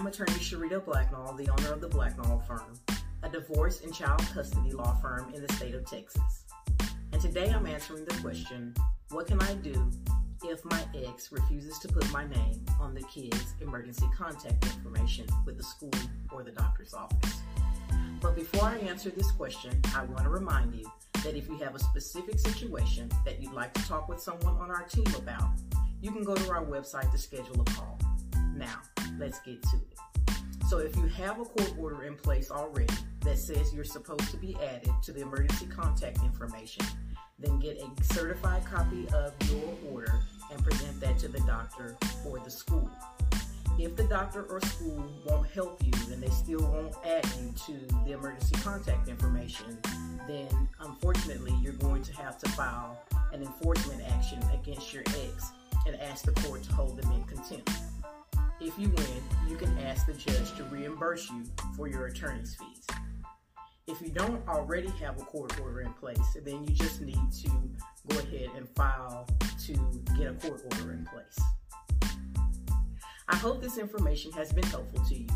I'm attorney Sharita Blacknall, the owner of the Blacknall Firm, a divorce and child custody law firm in the state of Texas. And today I'm answering the question, what can I do if my ex refuses to put my name on the kid's emergency contact information with the school or the doctor's office? But before I answer this question, I want to remind you that if you have a specific situation that you'd like to talk with someone on our team about, you can go to our website to schedule a call. Let's get to it. So if you have a court order in place already that says you're supposed to be added to the emergency contact information, then get a certified copy of your order and present that to the doctor or the school. If the doctor or school won't help you and they still won't add you to the emergency contact information, then unfortunately you're going to have to file an enforcement action against your ex and ask the court to hold them in contempt. If you win, you can ask the judge to reimburse you for your attorney's fees. If you don't already have a court order in place, then you just need to go ahead and file to get a court order in place. I hope this information has been helpful to you.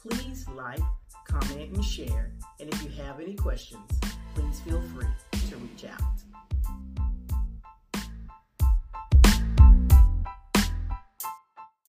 Please like, comment, and share. And if you have any questions, please feel free to reach out.